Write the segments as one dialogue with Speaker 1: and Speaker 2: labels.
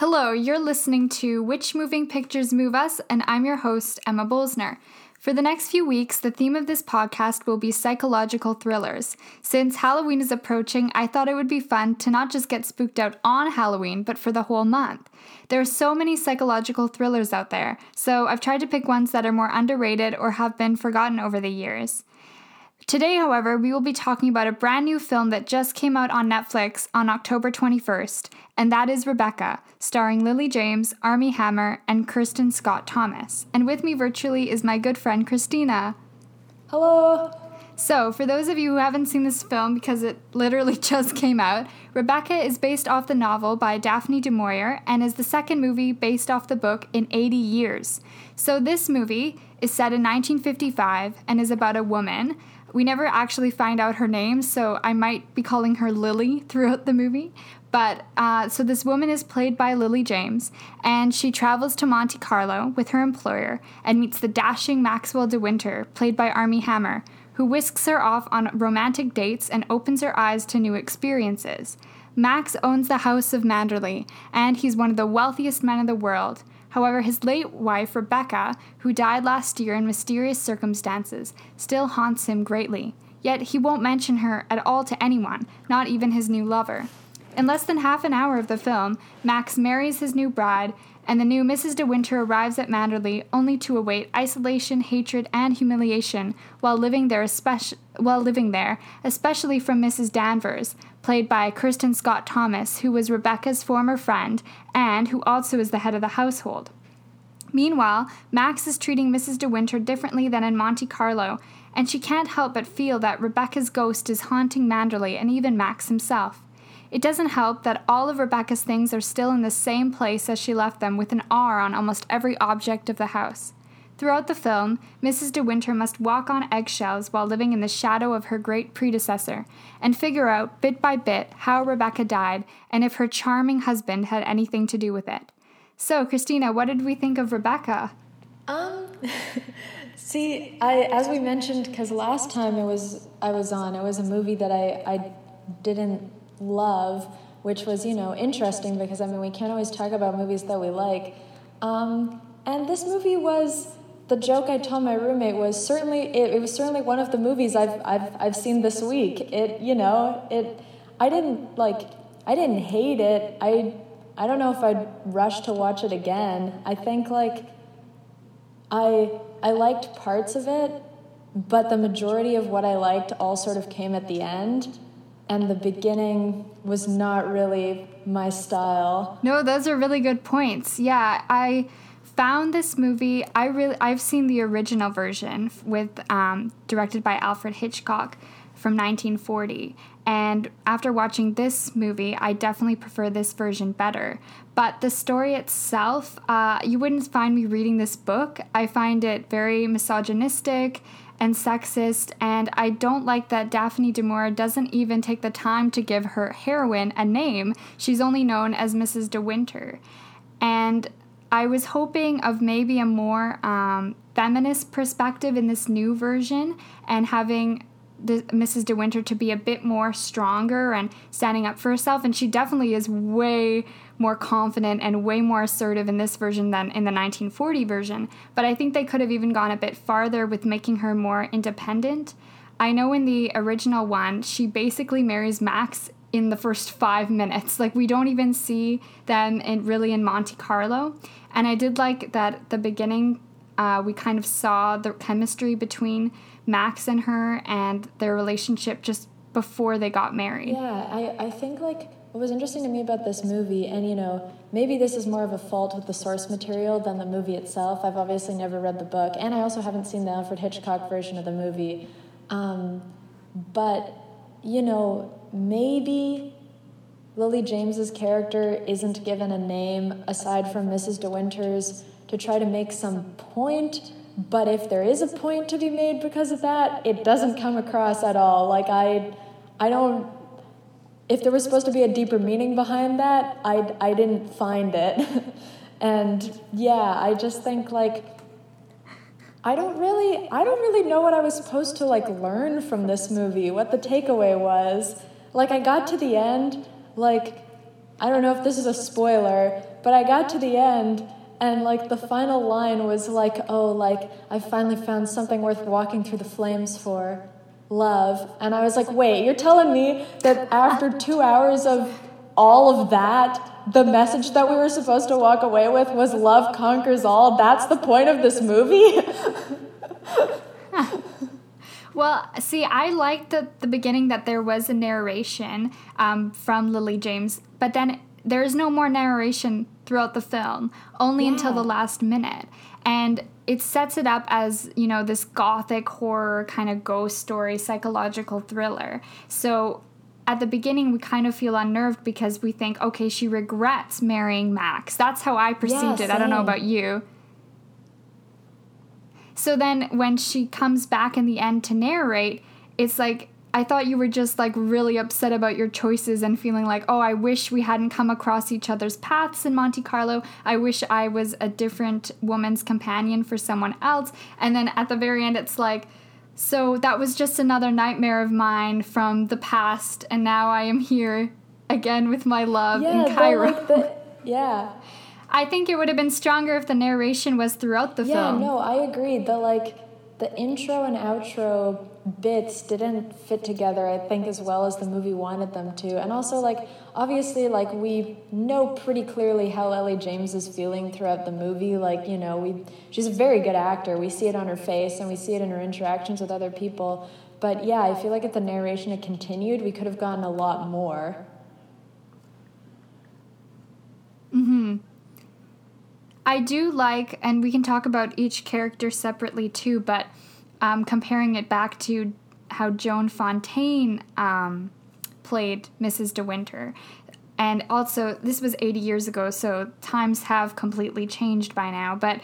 Speaker 1: Hello, you're listening to Which Moving Pictures Move Us, and I'm your host, Emma Bolsner. For the next few weeks, the theme of this podcast will be psychological thrillers. Since Halloween is approaching, I thought it would be fun to not just get spooked out on Halloween, but for the whole month. There are so many psychological thrillers out there, so I've tried to pick ones that are more underrated or have been forgotten over the years. Today, however, we will be talking about a brand new film that just came out on Netflix on October 21st, and that is Rebecca, starring Lily James, Armie Hammer, and Kristin Scott Thomas. And with me virtually is my good friend Christina.
Speaker 2: Hello.
Speaker 1: So, for those of you who haven't seen this film because it literally just came out, Rebecca is based off the novel by Daphne du Maurier and is the second movie based off the book in 80 years. So, this movie is set in 1955 and is about a woman we never actually find out her name, so I might be calling her Lily throughout the movie. But uh, so this woman is played by Lily James, and she travels to Monte Carlo with her employer and meets the dashing Maxwell de Winter, played by Armie Hammer, who whisks her off on romantic dates and opens her eyes to new experiences. Max owns the House of Manderley, and he's one of the wealthiest men in the world. However, his late wife, Rebecca, who died last year in mysterious circumstances, still haunts him greatly. Yet he won't mention her at all to anyone, not even his new lover. In less than half an hour of the film, Max marries his new bride, and the new Mrs. De Winter arrives at Manderley only to await isolation, hatred, and humiliation while living there, especially, while living there, especially from Mrs. Danvers, played by Kristin Scott Thomas, who was Rebecca's former friend and who also is the head of the household. Meanwhile, Max is treating Mrs. De Winter differently than in Monte Carlo, and she can't help but feel that Rebecca's ghost is haunting Manderley and even Max himself. It doesn't help that all of Rebecca's things are still in the same place as she left them, with an R on almost every object of the house. Throughout the film, Mrs. De Winter must walk on eggshells while living in the shadow of her great predecessor and figure out, bit by bit, how Rebecca died and if her charming husband had anything to do with it. So, Christina, what did we think of Rebecca?
Speaker 2: Um, see, I as we mentioned, because last time it was I was on, it was a movie that I I didn't love, which was you know interesting because I mean we can't always talk about movies that we like. Um, and this movie was the joke I told my roommate was certainly it, it was certainly one of the movies I've, I've I've seen this week. It you know it I didn't like I didn't hate it. I I don't know if I'd rush to watch it again. I think like I I liked parts of it, but the majority of what I liked all sort of came at the end, and the beginning was not really my style.
Speaker 1: No, those are really good points. Yeah, I found this movie. I really I've seen the original version with um, directed by Alfred Hitchcock from 1940. And after watching this movie, I definitely prefer this version better. But the story itself, uh, you wouldn't find me reading this book. I find it very misogynistic and sexist, and I don't like that Daphne du Maurier doesn't even take the time to give her heroine a name. She's only known as Mrs. De Winter. And I was hoping of maybe a more um, feminist perspective in this new version and having Mrs. De Winter to be a bit more stronger and standing up for herself. And she definitely is way more confident and way more assertive in this version than in the 1940 version. But I think they could have even gone a bit farther with making her more independent. I know in the original one, she basically marries Max in the first five minutes. Like we don't even see them in really in Monte Carlo. And I did like that the beginning uh, we kind of saw the chemistry between Max and her and their relationship just before they got married.
Speaker 2: Yeah, I, I think like what was interesting to me about this movie, and you know, maybe this is more of a fault with the source material than the movie itself. I've obviously never read the book, and I also haven't seen the Alfred Hitchcock version of the movie. Um, but you know, maybe Lily James's character isn't given a name aside from Mrs. De Winter's to try to make some point. But if there is a point to be made because of that, it doesn't come across at all. Like I, I don't. If there was supposed to be a deeper meaning behind that, I I didn't find it. and yeah, I just think like I don't really I don't really know what I was supposed to like learn from this movie, what the takeaway was. Like I got to the end, like I don't know if this is a spoiler, but I got to the end and like the final line was like, oh, like I finally found something worth walking through the flames for love. And I was like, wait, you're telling me that after two hours of all of that, the message that we were supposed to walk away with was love conquers all? That's the point of this movie?
Speaker 1: Well, see, I liked the, the beginning that there was a narration um, from Lily James, but then there is no more narration throughout the film, only yeah. until the last minute. And it sets it up as, you know, this gothic horror kind of ghost story, psychological thriller. So at the beginning, we kind of feel unnerved because we think, okay, she regrets marrying Max. That's how I perceived yeah, it. I don't know about you. So then when she comes back in the end to narrate, it's like I thought you were just like really upset about your choices and feeling like, oh, I wish we hadn't come across each other's paths in Monte Carlo. I wish I was a different woman's companion for someone else. And then at the very end, it's like, so that was just another nightmare of mine from the past, and now I am here again with my love yeah, in Cairo. Like the,
Speaker 2: yeah.
Speaker 1: I think it would have been stronger if the narration was throughout the
Speaker 2: yeah,
Speaker 1: film.
Speaker 2: Yeah, no, I agree. The like the intro and outro bits didn't fit together i think as well as the movie wanted them to. And also like obviously like we know pretty clearly how lily james is feeling throughout the movie. Like you know we she's a very good actor. We see it on her face and we see it in her interactions with other people. But yeah i feel like if the narration had continued we could have gotten a lot more.
Speaker 1: Mm-hmm I do like, and we can talk about each character separately too, but um, comparing it back to how Joan Fontaine um, played Mrs. De Winter. And also, this was 80 years ago, so times have completely changed by now, but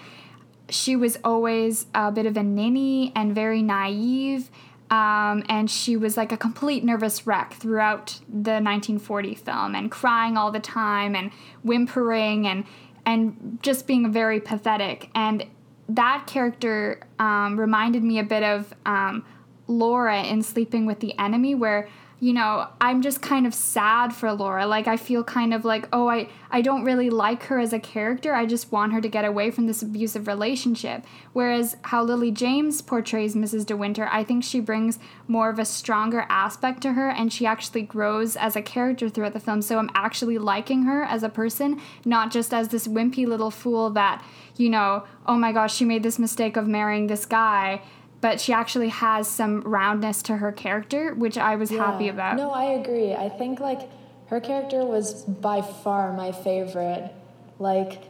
Speaker 1: she was always a bit of a ninny and very naive. Um, and she was like a complete nervous wreck throughout the 1940 film and crying all the time and whimpering and and just being very pathetic. And that character um, reminded me a bit of um, Laura in Sleeping with the Enemy, where you know, I'm just kind of sad for Laura. Like I feel kind of like, oh, I I don't really like her as a character. I just want her to get away from this abusive relationship. Whereas how Lily James portrays Mrs. De Winter, I think she brings more of a stronger aspect to her and she actually grows as a character throughout the film. So I'm actually liking her as a person, not just as this wimpy little fool that, you know, oh my gosh, she made this mistake of marrying this guy but she actually has some roundness to her character, which I was yeah. happy about.
Speaker 2: No, I agree. I think like her character was by far my favorite. Like,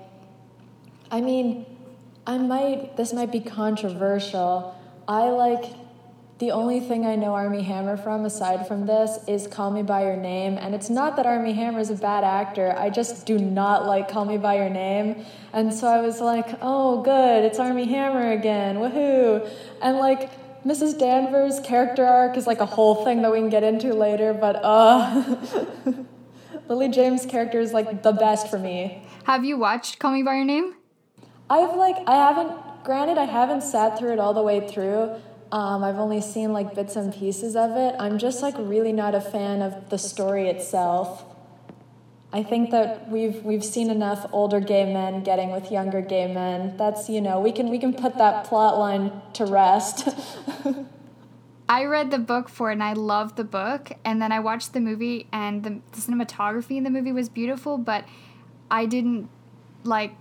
Speaker 2: I mean, I might, this might be controversial. I like the only thing I know Armie Hammer from, aside from this, is Call Me By Your Name. And it's not that Armie Hammer is a bad actor, I just do not like Call Me By Your Name. And so I was like, oh, good, it's Armie Hammer again, woohoo. And like, Mrs. Danvers' character arc is like a whole thing that we can get into later, but uh, Lily James' character is like the best for me.
Speaker 1: Have you watched Call Me By Your Name?
Speaker 2: I've like, I haven't, granted, I haven't sat through it all the way through. Um, I've only seen like bits and pieces of it. I'm just like really not a fan of the story itself. I think that we've we've seen enough older gay men getting with younger gay men. That's you know we can we can put that plot line to rest.
Speaker 1: I read the book for it and I loved the book, and then I watched the movie and the, the cinematography in the movie was beautiful, but I didn't like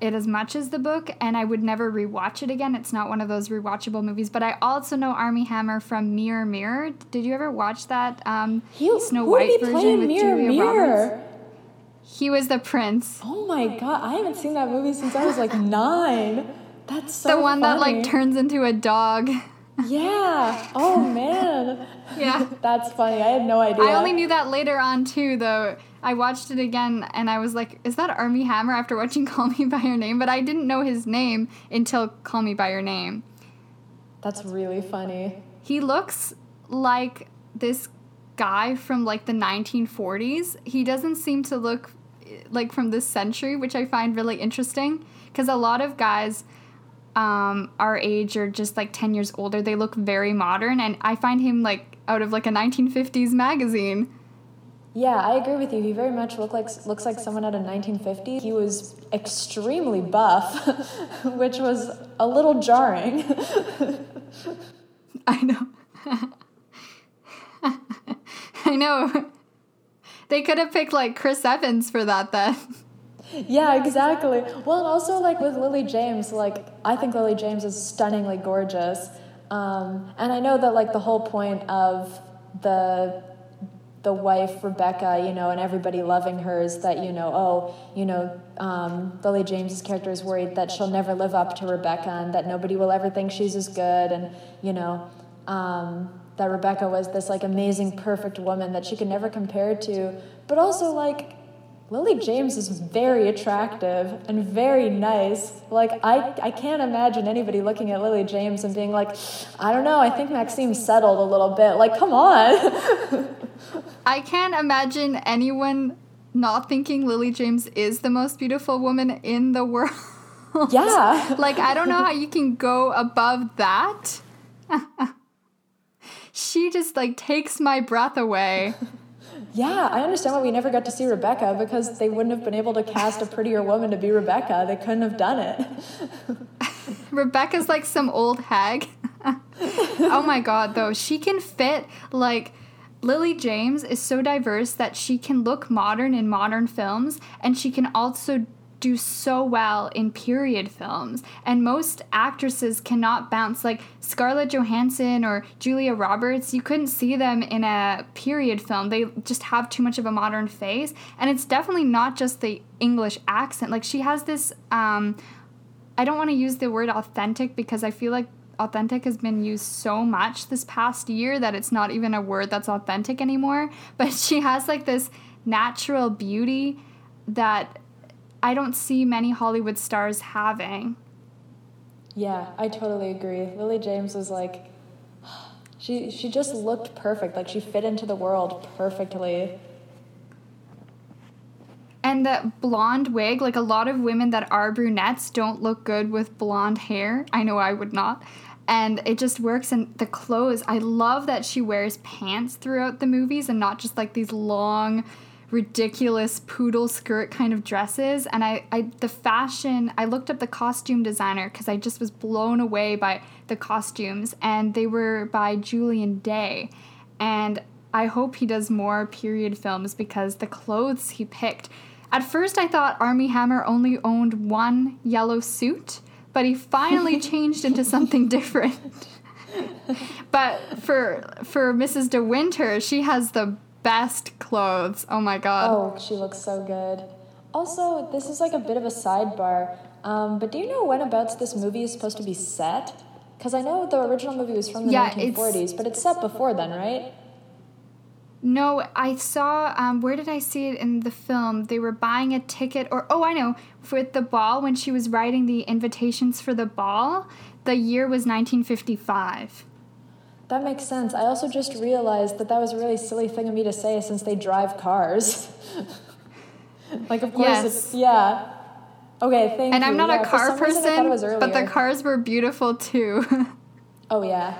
Speaker 1: it as much as the book, and I would never rewatch it again. It's not one of those rewatchable movies. But I also know Armie Hammer from Mirror Mirror. Did you ever watch that um,
Speaker 2: he, Snow White version with Mirror, Julia Mirror?
Speaker 1: Roberts? He was the prince.
Speaker 2: Oh my god! I haven't seen that movie since I was like nine. That's so
Speaker 1: the one
Speaker 2: funny.
Speaker 1: that like turns into a dog.
Speaker 2: Yeah. Oh man.
Speaker 1: yeah.
Speaker 2: That's funny. I had no idea.
Speaker 1: I only knew that later on too, though. I watched it again and I was like, is that Armie Hammer after watching Call Me By Your Name? But I didn't know his name until Call Me By Your Name.
Speaker 2: That's really funny.
Speaker 1: He looks like this guy from like the 1940s. He doesn't seem to look eh, like from this century, which I find really interesting because a lot of guys um, our age or just like 10 years older, they look very modern and I find him like out of like a 1950s magazine.
Speaker 2: Yeah, I agree with you. He very much look like looks like someone out of 1950. He was extremely buff, which was a little jarring.
Speaker 1: I know. I know. They could have picked like Chris Evans for that then.
Speaker 2: Yeah, exactly. Well, and also like with Lily James, like I think Lily James is stunningly gorgeous. Um, and I know that like the whole point of the the wife Rebecca, you know, and everybody loving her is that you know, oh, you know, um, Lily James's character is worried that she'll never live up to Rebecca and that nobody will ever think she's as good, and you know, um, that Rebecca was this like amazing, perfect woman that she could never compare to, but also like. Lily James is very attractive and very nice. Like I, I can't imagine anybody looking at Lily James and being like, I don't know, I think Maxim settled a little bit. Like, come on.
Speaker 1: I can't imagine anyone not thinking Lily James is the most beautiful woman in the world.
Speaker 2: Yeah.
Speaker 1: like, I don't know how you can go above that. she just like takes my breath away.
Speaker 2: Yeah, I understand why we never got to see Rebecca because they wouldn't have been able to cast a prettier woman to be Rebecca. They couldn't have done it.
Speaker 1: Rebecca's like some old hag. oh my god, though. She can fit like Lily James is so diverse that she can look modern in modern films and she can also do so well in period films. And most actresses cannot bounce like Scarlett Johansson or Julia Roberts. You couldn't see them in a period film. They just have too much of a modern face. And it's definitely not just the English accent. Like she has this um I don't want to use the word authentic because I feel like authentic has been used so much this past year that it's not even a word that's authentic anymore. But she has like this natural beauty that I don't see many Hollywood stars having.
Speaker 2: Yeah, I totally agree. Lily James was like she she just looked perfect. Like she fit into the world perfectly.
Speaker 1: And the blonde wig, like a lot of women that are brunettes don't look good with blonde hair. I know I would not and it just works and the clothes i love that she wears pants throughout the movies and not just like these long ridiculous poodle skirt kind of dresses and i, I the fashion i looked up the costume designer because i just was blown away by the costumes and they were by julian day and i hope he does more period films because the clothes he picked at first i thought Armie Hammer only owned one yellow suit but he finally changed into something different. but for for Mrs. De Winter, she has the best clothes. Oh my god.
Speaker 2: Oh, she looks so good. Also, this is like a bit of a sidebar. Um, but do you know when abouts this movie is supposed to be set? Because I know the original movie was from the yeah, 1940s, it's, but it's set before then, right?
Speaker 1: No, I saw. Um, where did I see it in the film? They were buying a ticket, or oh, I know, for the ball when she was writing the invitations for the ball. The year was 1955.
Speaker 2: That makes sense. I also just realized that that was a really silly thing of me to say since they drive cars. like, of course, yes. yeah. Okay, thank
Speaker 1: and
Speaker 2: you.
Speaker 1: I'm not yeah, a car person, but the cars were beautiful too.
Speaker 2: oh yeah.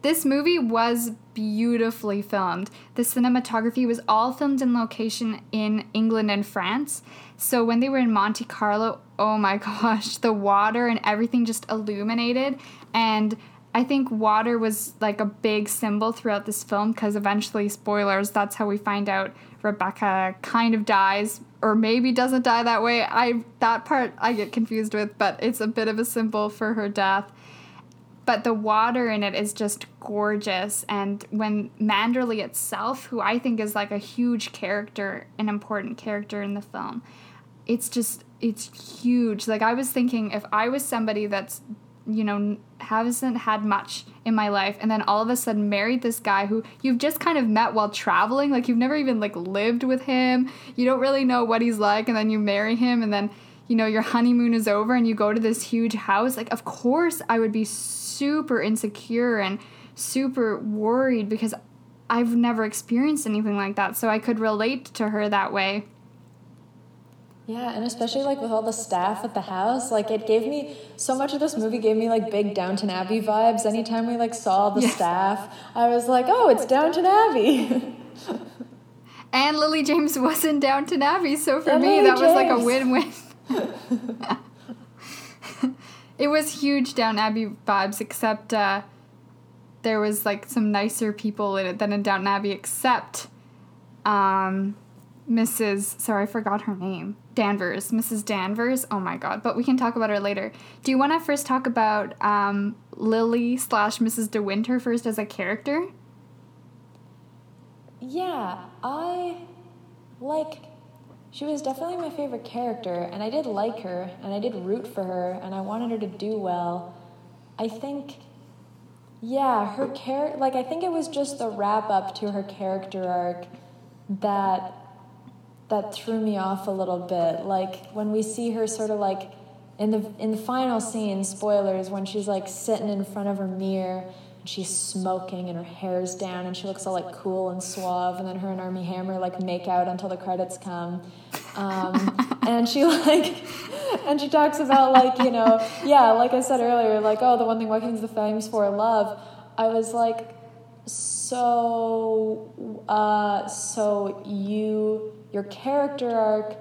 Speaker 1: This movie was beautifully filmed. The cinematography was all filmed in location in England and France. So when they were in Monte Carlo, oh my gosh, the water and everything just illuminated. And I think water was like a big symbol throughout this film because eventually, spoilers, that's how we find out Rebecca kind of dies or maybe doesn't die that way. I that part I get confused with, but it's a bit of a symbol for her death but the water in it is just gorgeous and when manderley itself who i think is like a huge character an important character in the film it's just it's huge like i was thinking if i was somebody that's you know hasn't had much in my life and then all of a sudden married this guy who you've just kind of met while traveling like you've never even like lived with him you don't really know what he's like and then you marry him and then you know your honeymoon is over and you go to this huge house like of course i would be super insecure and super worried because I've never experienced anything like that. So I could relate to her that way.
Speaker 2: Yeah, and especially like with all the staff at the house, like it gave me so much of this movie gave me like big Downton Abbey vibes. Anytime we like saw the yes. staff, I was like, "Oh, it's Downton Abbey."
Speaker 1: And Lily James was in Downton Abbey, so for
Speaker 2: And
Speaker 1: me
Speaker 2: Lily
Speaker 1: that was like a win-win. it was huge Downton Abbey vibes, except uh, there was like some nicer people in it than in Downton Abbey, except um, Mrs. Sorry, I forgot her name. Danvers, Mrs. Danvers. Oh my god! But we can talk about her later. Do you want to first talk about um, Lily slash Mrs. De Winter first as a character?
Speaker 2: Yeah, I like. She was definitely my favorite character, and I did like her, and I did root for her, and I wanted her to do well. I think, yeah, her char- like I think it was just the wrap up to her character arc that that threw me off a little bit. Like when we see her sort of like in the in the final scene, spoilers, when she's like sitting in front of her mirror and she's smoking and her hair's down and she looks all like cool and suave and then her and Armie Hammer like make out until the credits come. Um, and she like and she talks about like, you know, yeah, like I said earlier, like, oh the one thing Vikings the famous for love. I was like so uh, so you your character arc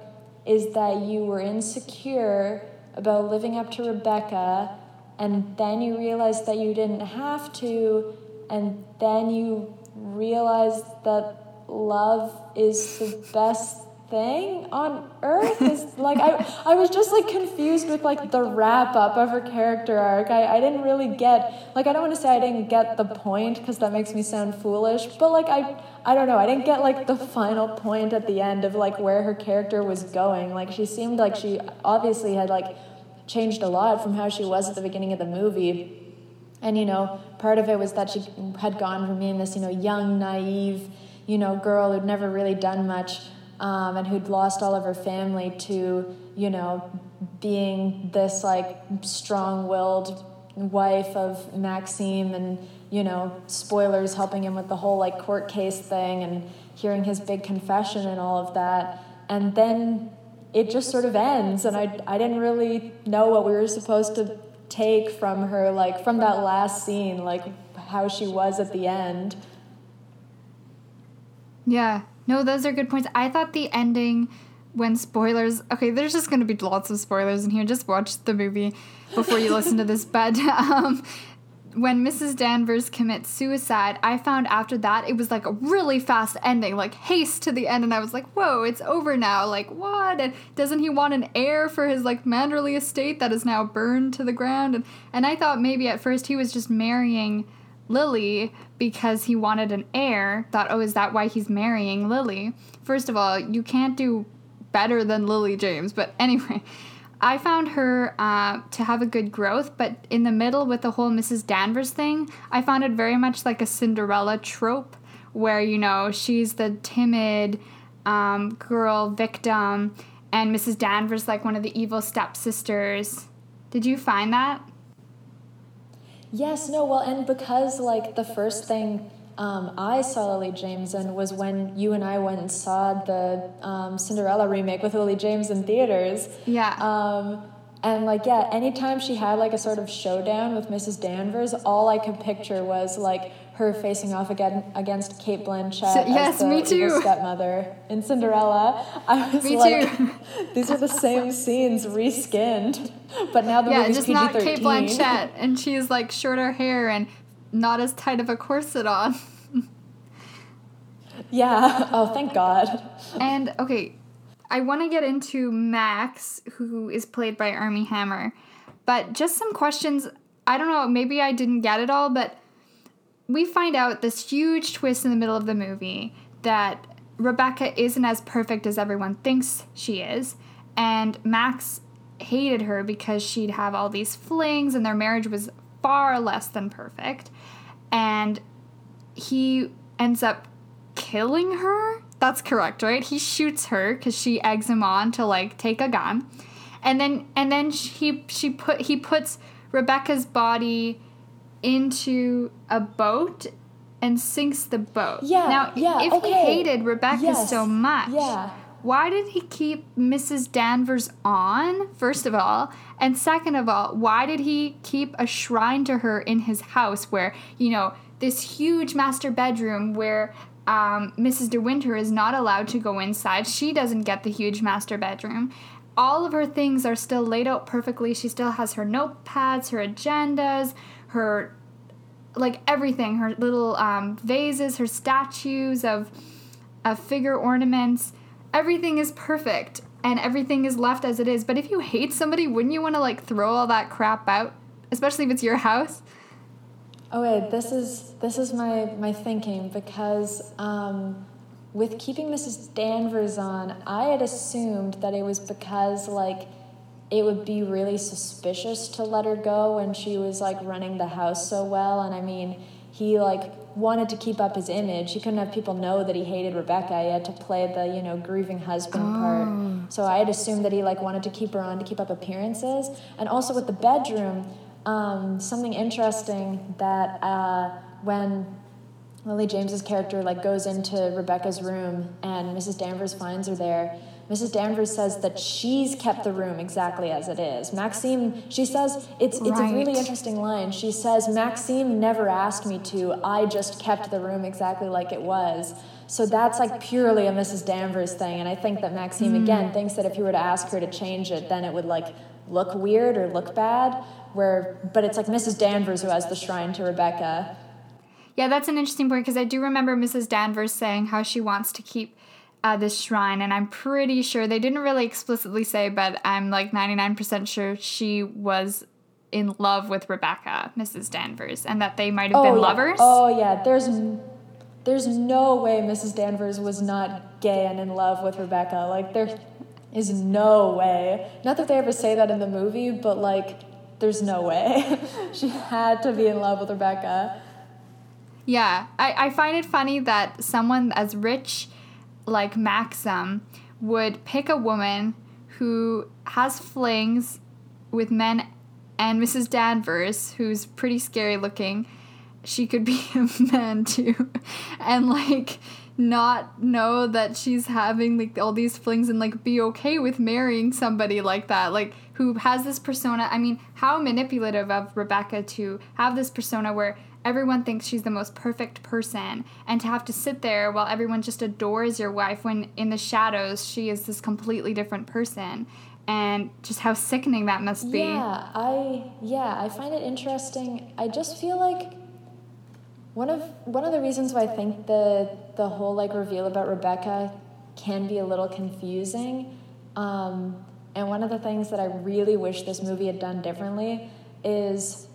Speaker 2: is that you were insecure about living up to Rebecca and then you realized that you didn't have to and then you realized that love is the best thing on earth is like I, I was just like confused with like the wrap up of her character arc. I, I didn't really get like i don't want to say i didn't get the point because that makes me sound foolish but like i i don't know i didn't get like the final point at the end of like where her character was going. Like she seemed like she obviously had like changed a lot from how she was at the beginning of the movie. And you know part of it was that she had gone from being this you know young naive you know girl who'd never really done much um, and who'd lost all of her family to you know being this like strong-willed wife of maxim and you know spoilers helping him with the whole like court case thing and hearing his big confession and all of that and then it just sort of ends and i, I didn't really know what we were supposed to take from her like from that last scene like how she was at the end
Speaker 1: Yeah. No, those are good points. I thought the ending when spoilers okay, there's just gonna be lots of spoilers in here. Just watch the movie before you listen to this. But um when Mrs. Danvers commits suicide, I found after that it was like a really fast ending, like haste to the end, and I was like, whoa, it's over now. Like, what? And doesn't he want an heir for his like Manderley estate that is now burned to the ground? And and I thought maybe at first he was just marrying Lily because he wanted an heir. Thought, oh, is that why he's marrying Lily? First of all, you can't do better than Lily James. But anyway, I found her uh, to have a good growth, but in the middle with the whole Mrs. Danvers thing, I found it very much like a Cinderella trope where, you know, she's the timid um, girl victim and Mrs. Danvers like one of the evil stepsisters. Did you find that?
Speaker 2: Yes, no, well, and because like the first thing um, I saw Lily James in was when you and I went and saw the um, Cinderella remake with Lily James in theaters.
Speaker 1: Yeah.
Speaker 2: Um, and like, yeah, anytime she had like a sort of showdown with Mrs. Danvers, all I could picture was like her facing off again against Cate Blanchett
Speaker 1: So- yes,
Speaker 2: as the
Speaker 1: me too.
Speaker 2: stepmother in Cinderella. I was
Speaker 1: Me
Speaker 2: like,
Speaker 1: too.
Speaker 2: these are the same scenes reskinned, but now the
Speaker 1: yeah,
Speaker 2: movie's
Speaker 1: just
Speaker 2: PG-13.
Speaker 1: not. Cate Blanchett, and she's like shorter hair and not as tight of a corset on.
Speaker 2: Yeah. Oh, thank God.
Speaker 1: And okay, I want to get into Max, who is played by Armie Hammer, but just some questions. I don't know, maybe I didn't get it all, but we find out this huge twist in the middle of the movie that Rebecca isn't as perfect as everyone thinks she is, and Max hated her because she'd have all these flings and their marriage was far less than perfect. And he ends up killing her. That's correct, right? He shoots her because she eggs him on to like take a gun, and then and then she she put he puts Rebecca's body into a boat and sinks the boat.
Speaker 2: Yeah,
Speaker 1: Now,
Speaker 2: yeah,
Speaker 1: if he hated Rebecca
Speaker 2: Yes,
Speaker 1: so much,
Speaker 2: yeah.
Speaker 1: why did he keep Mrs. Danvers on, first of all? And second of all, why did he keep a shrine to her in his house where, you know, this huge master bedroom where Um, Mrs. De Winter is not allowed to go inside. She doesn't get the huge master bedroom. All of her things are still laid out perfectly. She still has her notepads, her agendas, her like everything, her little um, vases, her statues of of figure ornaments. Everything is perfect and everything is left as it is. But if you hate somebody, wouldn't you want to like throw all that crap out? Especially if it's your house?
Speaker 2: Okay, this is this is my my thinking because um, with keeping Mrs. Danvers on, I had assumed that it was because like it would be really suspicious to let her go when she was like running the house so well, and I mean he like wanted to keep up his image. He couldn't have people know that he hated Rebecca. He had to play the you know grieving husband oh. part. So I had assumed that he like wanted to keep her on to keep up appearances, and also with the bedroom um, something interesting that uh, when Lily James's character like goes into Rebecca's room and Mrs. Danvers finds her there. Mrs. Danvers says that she's kept the room exactly as it is. Maxim, she says it's it's right. a really interesting line. She says Maxim never asked me to. I just kept the room exactly like it was. So that's like purely a Mrs. Danvers thing, and I think that Maxim mm. again thinks that if he were to ask her to change it, then it would like look weird or look bad where but it's like Mrs. Danvers who has the shrine to Rebecca.
Speaker 1: Yeah, that's an interesting point because I do remember Mrs. Danvers saying how she wants to keep uh, this shrine, and I'm pretty sure they didn't really explicitly say, but I'm like 99% sure she was in love with Rebecca, Mrs. Danvers, and that they might have
Speaker 2: oh,
Speaker 1: been
Speaker 2: yeah.
Speaker 1: lovers.
Speaker 2: Oh yeah, there's there's no way Mrs. Danvers was not gay and in love with Rebecca. Like there is no way. Not that they ever say that in the movie, but like there's no way. she had to be in love with Rebecca.
Speaker 1: Yeah, I, I find it funny that someone as rich like Maxim would pick a woman who has flings with men and Mrs. Danvers, who's pretty scary looking. She could be a man too. And like not know that she's having like all these flings and like be okay with marrying somebody like that like who has this persona i mean how manipulative of rebecca to have this persona where everyone thinks she's the most perfect person and to have to sit there while everyone just adores your wife when in the shadows she is this completely different person. And just how sickening that must be.
Speaker 2: Yeah i yeah i find it interesting. I just feel like one of one of the reasons why I think the the whole like reveal about Rebecca can be a little confusing, um, and one of the things that I really wish this movie had done differently is,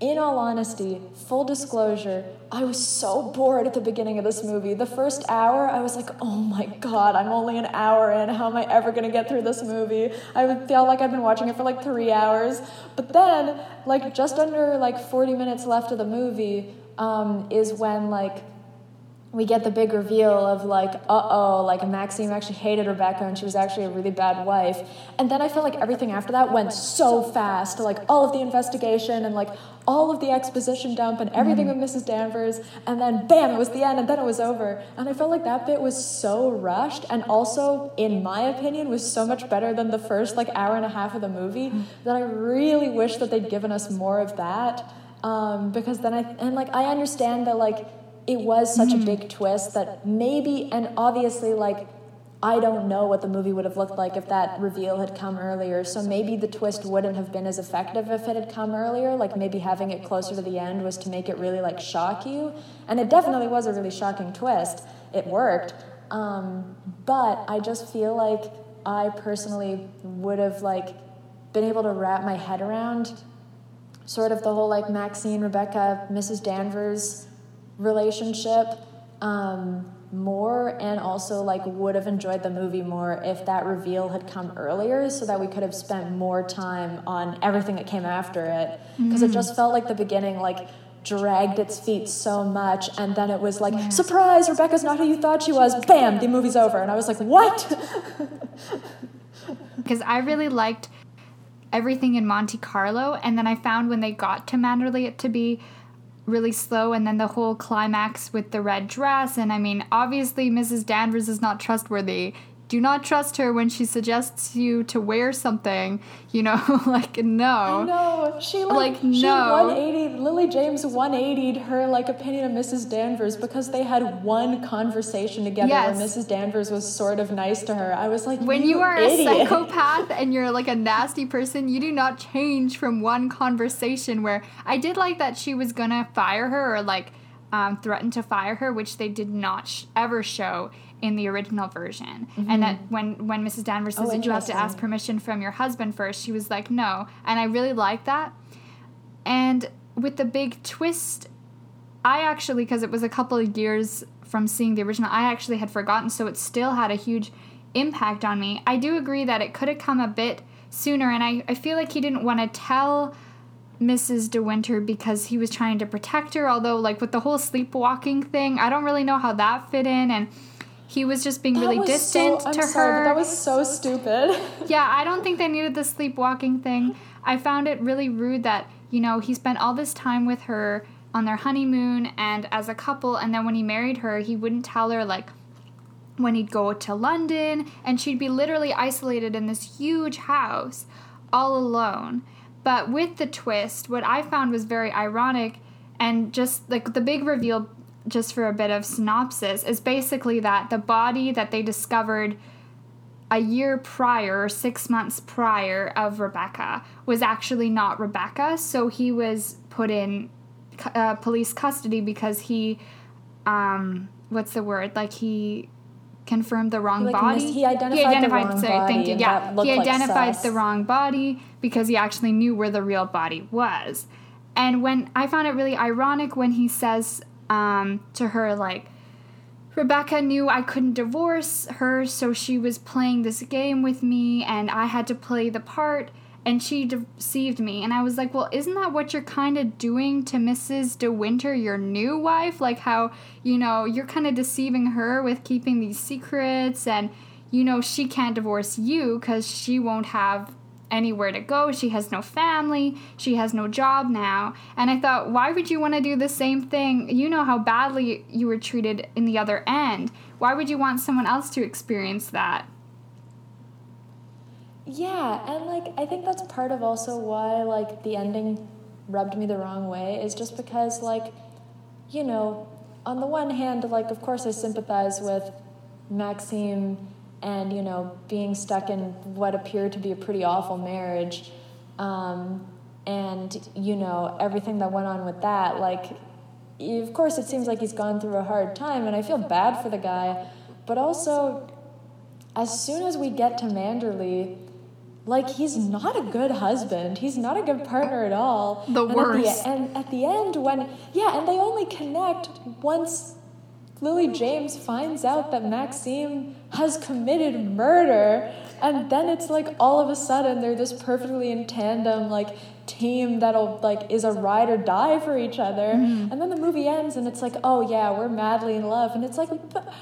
Speaker 2: in all honesty, full disclosure, I was so bored at the beginning of this movie. The first hour, I was like, oh my god, I'm only an hour in. How am I ever gonna get through this movie? I feel like I've been watching it for like three hours. But then, like just under like 40 minutes left of the movie, um, is when like we get the big reveal of like, uh oh, like Maxim actually hated Rebecca and she was actually a really bad wife. And then I felt like everything after that went so fast, like all of the investigation and like all of the exposition dump and everything mm. with Mrs. Danvers. And then bam, it was the end and then it was over. And I felt like that bit was so rushed and also, in my opinion, was so much better than the first like hour and a half of the movie mm. that I really wish that they'd given us more of that um, because then I and like I understand that like it was such mm. a big twist that maybe and obviously like I don't know what the movie would have looked like if that reveal had come earlier. So maybe the twist wouldn't have been as effective if it had come earlier. Like maybe having it closer to the end was to make it really like shock you. And it definitely was a really shocking twist. It worked. Um, but I just feel like I personally would have like been able to wrap my head around sort of the whole like Maxine, Rebecca, Mrs. Danvers relationship um, more and also like would have enjoyed the movie more if that reveal had come earlier so that we could have spent more time on everything that came after it because mm. it just felt like the beginning like dragged its feet so much and then it was like yeah. surprise rebecca's not who you thought she was bam the movie's over and i was like what
Speaker 1: because i really liked everything in Monte Carlo. And then I found when they got to Manderley it to be really slow. And then the whole climax with the red dress. And I mean, obviously, Mrs. Danvers is not trustworthy. Do not trust her when she suggests you to wear something. You know, like no.
Speaker 2: No, she like,
Speaker 1: Like,
Speaker 2: she
Speaker 1: no.
Speaker 2: 180 Lily James 180'd her like opinion of Mrs. Danvers because they had one conversation together
Speaker 1: Yes.
Speaker 2: where Mrs. Danvers was sort of nice to her. I was like,
Speaker 1: When you are a psychopath and you're like a nasty person, you do not change from one conversation. Where I did like that she was gonna fire her or like um, threaten to fire her, which they did not sh- ever show in the original version. And mm-hmm. that when when Mrs. Danvers oh, says
Speaker 2: Oh,
Speaker 1: that you have to ask permission from your husband first, she was like no, and I really like that. And with the big twist, I actually, because it was a couple of years from seeing the original, I actually had forgotten, so it still had a huge impact on me. I do agree that it could have come a bit sooner, and I, I feel like he didn't want to tell Mrs. De Winter because he was trying to protect her, although, like, with the whole sleepwalking thing, I don't really know how that fit in, and he was just being
Speaker 2: That
Speaker 1: really distant
Speaker 2: so, I'm
Speaker 1: to
Speaker 2: sorry,
Speaker 1: her.
Speaker 2: but that was so stupid.
Speaker 1: Yeah, I don't think they needed the sleepwalking thing. I found it really rude that, you know, he spent all this time with her on their honeymoon and as a couple, and then when he married her, he wouldn't tell her, like, when he'd go to London, and she'd be literally isolated in this huge house all alone. But with the twist, what I found was very ironic, and just like the big reveal, just for a bit of synopsis, is basically that the body that they discovered a year prior, or six months prior of Rebecca, was actually not Rebecca. So he was put in uh, police custody because he, um, what's the word? Like he confirmed the wrong
Speaker 2: He, like,
Speaker 1: body.
Speaker 2: mis- he identified the wrong
Speaker 1: sorry, thank
Speaker 2: body,
Speaker 1: you. Yeah, he identified
Speaker 2: sus.
Speaker 1: the wrong body because he actually knew where the real body was. And when I found it really ironic when he says um, to her like, Rebecca knew I couldn't divorce her, so she was playing this game with me, and I had to play the part, and she deceived me. And I was like, well, isn't that what you're kind of doing to Mrs. De Winter, your new wife? Like, how, you know, you're kind of deceiving her with keeping these secrets, and, you know, she can't divorce you because she won't have anywhere to go. She has no family. She has no job now. And I thought, why would you want to do the same thing? You know how badly you were treated in the other end. Why would you want someone else to experience that?
Speaker 2: Yeah, and like I think that's part of also why like the ending rubbed me the wrong way is just because like you know, on the one hand like of course I sympathize with Maxim and you know being stuck in what appeared to be a pretty awful marriage um, and you know everything that went on with that like of course it seems like he's gone through a hard time and I feel bad for the guy but also as soon as we get to Manderley, like he's not a good husband. He's not a good partner at all.
Speaker 1: The
Speaker 2: and
Speaker 1: worst.
Speaker 2: At the, and at the end, when yeah, and they only connect once Lily James finds out that Maxim has committed murder, and then it's like all of a sudden they're this perfectly in tandem like team that'll like is a ride or die for each other.
Speaker 1: Mm-hmm.
Speaker 2: And then the movie ends, and it's like, oh yeah, we're madly in love, and it's like. But,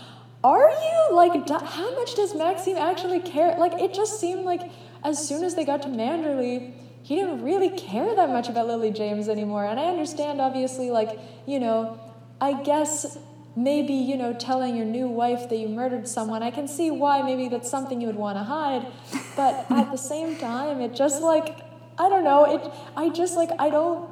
Speaker 2: are you like how much does maxim actually care like it just seemed like as soon as they got to manderley he didn't really care that much about lily james anymore and i understand obviously like you know i guess maybe you know telling your new wife that you murdered someone. I can see why. Maybe that's something you would want to hide. But at the same time it just like i don't know. It i just like i don't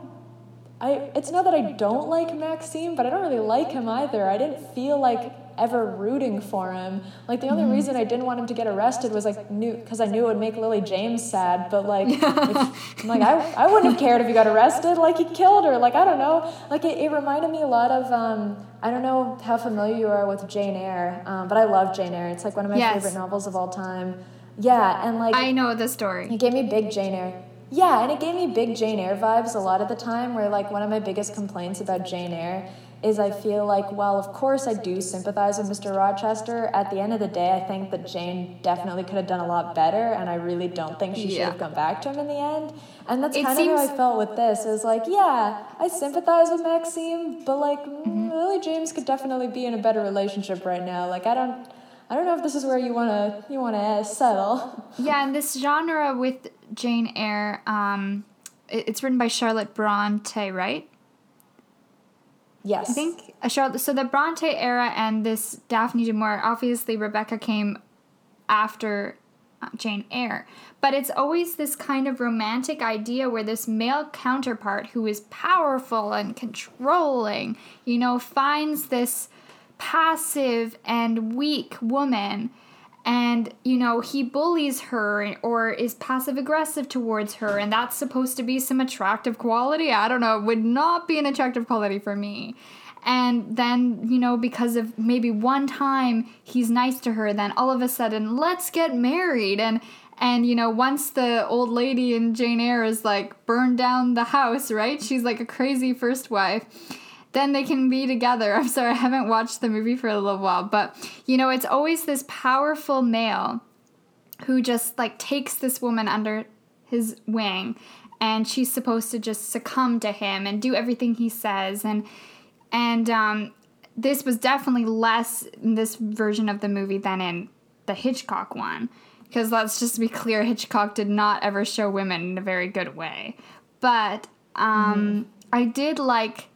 Speaker 2: I it's not that I don't like Maxim, but I don't really like him either. I didn't feel like ever rooting for him. Like the only reason I didn't want him to get arrested was like knew because I knew it would make Lily James sad. But like, if, I'm like I I wouldn't have cared if he got arrested. Like he killed her. Like I don't know. Like it, it reminded me a lot of um I don't know how familiar you are with Jane Eyre, um, but I love Jane Eyre. It's like one of my
Speaker 1: Yes.
Speaker 2: favorite novels of all time. Yeah, and like
Speaker 1: I know the story.
Speaker 2: it gave me big Jane Eyre. Yeah, and it gave me big Jane Eyre vibes a lot of the time, where like one of my biggest complaints about Jane Eyre is I feel like, well, of course I do sympathize with Mr. Rochester. At the end of the day, I think that Jane definitely could have done a lot better, and I really don't think she should have gone back to him in the end. And that's
Speaker 1: It
Speaker 2: kind of how I felt with this. Is like, yeah, I sympathize with Maxim, but like mm, Lily James could definitely be in a better relationship right now. Like, I don't. I don't know if this is where you wanna you wanna settle.
Speaker 1: Yeah, and this genre with Jane Eyre, um, it- it's written by Charlotte Bronte, right?
Speaker 2: Yes.
Speaker 1: I think Charlotte. So the Bronte era and this Daphne du Maurier. Obviously, Rebecca came after uh, Jane Eyre. But it's always this kind of romantic idea where this male counterpart who is powerful and controlling, you know, finds this passive and weak woman and you know he bullies her or is passive aggressive towards her and that's supposed to be some attractive quality? I don't know. Would not be an attractive quality for me. And then you know because of maybe one time he's nice to her then all of a sudden let's get married. And and you know once the old lady in jane eyre is like burned down the house right? She's like a crazy first wife then they can be together. I'm sorry, I haven't watched the movie for a little while, but you know, it's always this powerful male who just like takes this woman under his wing and she's supposed to just succumb to him and do everything he says and and um, this was definitely less in this version of the movie than in the Hitchcock one because let's just be clear Hitchcock did not ever show women in a very good way but um, mm-hmm. I did like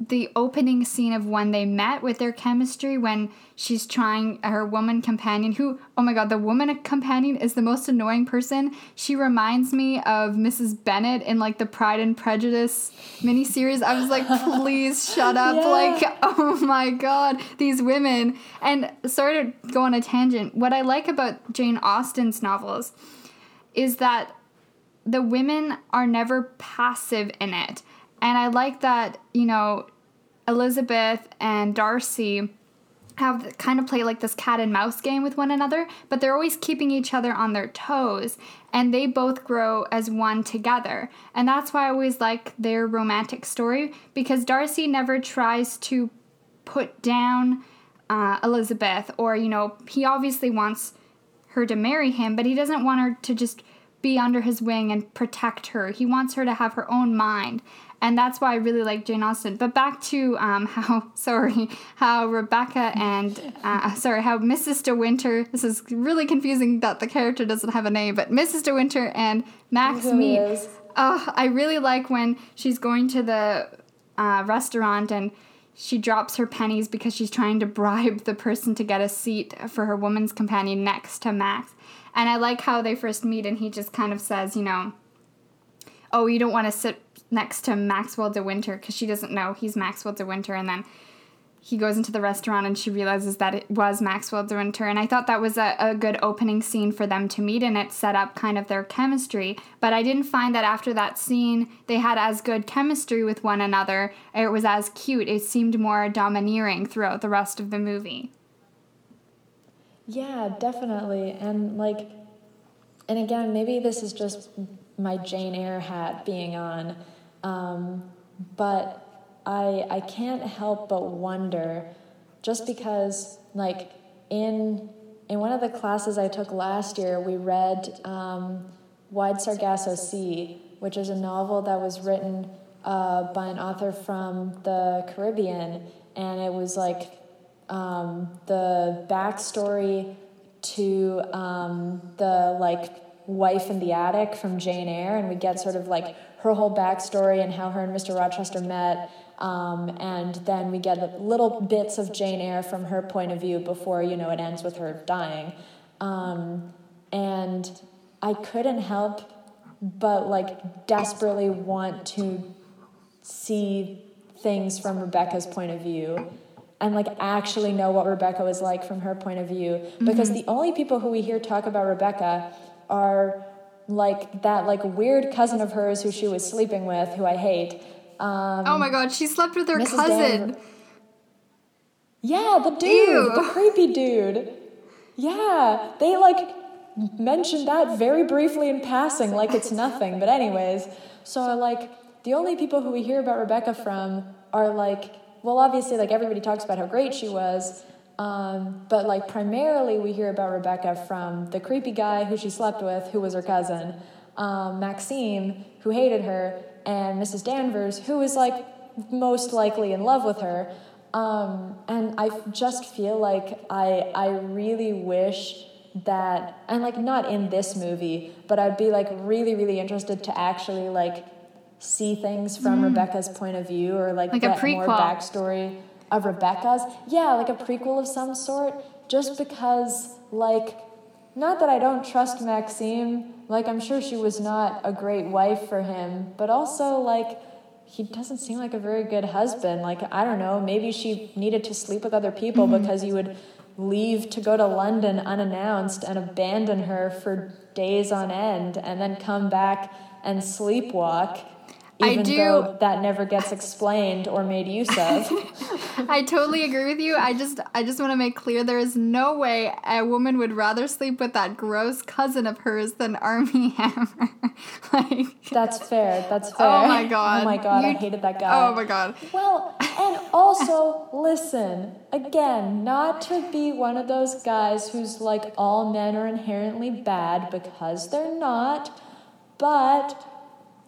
Speaker 1: the opening scene of when they met with their chemistry when she's trying her woman companion who oh my god the woman companion is the most annoying person. She reminds me of mrs bennet in like the pride and prejudice miniseries. I was like please shut up yeah. like oh my god these women. And sorry to go on a tangent what i like about jane austen's novels is that the women are never passive in it and I like that, you know, Elizabeth and Darcy have kind of play like this cat and mouse game with one another, but they're always keeping each other on their toes, and they both grow as one together. And that's why I always like their romantic story because Darcy never tries to put down uh, Elizabeth, or, you know, he obviously wants her to marry him, but he doesn't want her to just be under his wing and protect her. He wants her to have her own mind and that's why I really like Jane Austen. But back to um, how sorry how Rebecca and uh, sorry how Mrs. De Winter. This is really confusing that the character doesn't have a name, but Mrs. De Winter and Max meet. Oh, I really like when she's going to the uh, restaurant and she drops her pennies because she's trying to bribe the person to get a seat for her woman's companion next to Max. And I like how they first meet and he just kind of says, you know, oh, you don't want to sit next to Maxwell de Winter because she doesn't know he's Maxwell de Winter. And then he goes into the restaurant and she realizes that it was Maxwell de Winter. And I thought that was a, a good opening scene for them to meet and it set up kind of their chemistry. But I didn't find that after that scene they had as good chemistry with one another. It was as cute. It seemed more domineering throughout the rest of the movie.
Speaker 2: Yeah, definitely. And like, and again, maybe this is just my Jane Eyre hat being on. Um, but I, I can't help but wonder, just because, like, in, in one of the classes I took last year, we read um, Wide Sargasso Sea, which is a novel that was written uh, by an author from the Caribbean, and it was like um, the backstory to um, the like wife in the attic from Jane Eyre, and we get sort of like her whole backstory and how her and Mr. Rochester met. Um, and then we get little bits of Jane Eyre from her point of view before you know it ends with her dying. Um, and I couldn't help but like desperately want to see things from Rebecca's point of view and like actually know what Rebecca was like from her point of view because mm-hmm. the only people who we hear talk about Rebecca are like that like weird cousin of hers who she was sleeping with, who I hate. Um,
Speaker 1: oh my god, she slept with her Mrs. cousin.
Speaker 2: yeah, the dude, Ew. the creepy dude. Yeah, they like mentioned that very briefly in passing, like it's nothing. But anyways, so like the only people who we hear about Rebecca from are like, well, obviously, like everybody talks about how great she was, um, but like primarily, we hear about Rebecca from the creepy guy who she slept with, who was her cousin, um, Maxim, who hated her, and Mrs. Danvers, who was like most likely in love with her. Um, and I just feel like I I really wish that and like not in this movie, but I'd be like really really interested to actually like see things from mm. Rebecca's point of view or like, like get more backstory of Rebecca's. Yeah, like a prequel of some sort, just because, like, not that I don't trust Maxim, like, I'm sure she was not a great wife for him, but also, like, he doesn't seem like a very good husband. Like, I don't know, maybe she needed to sleep with other people mm-hmm. because he would leave to go to London unannounced and abandon her for days on end and then come back and sleepwalk even I do, though that never gets explained or made use of.
Speaker 1: I totally agree with you. I just I just want to make clear there is no way a woman would rather sleep with that gross cousin of hers than Armie Hammer.
Speaker 2: like That's fair. That's oh fair.
Speaker 1: Oh my god.
Speaker 2: Oh my god, you, I hated that oh guy.
Speaker 1: Oh my god.
Speaker 2: Well, and also listen, again, not to be one of those guys who's like all men are inherently bad because they're not, but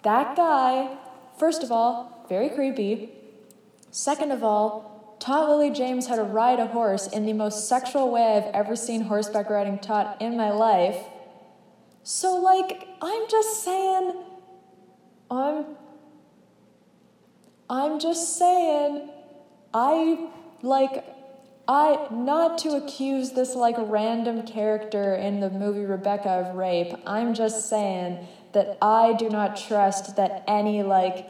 Speaker 2: that guy, first of all, very creepy. Second of all, taught Lily James how to ride a horse in the most sexual way I've ever seen horseback riding taught in my life. So, like, I'm just saying, I'm. I'm just saying, I, like, I, not to accuse this, like, random character in the movie Rebecca of rape, I'm just saying that I do not trust that any like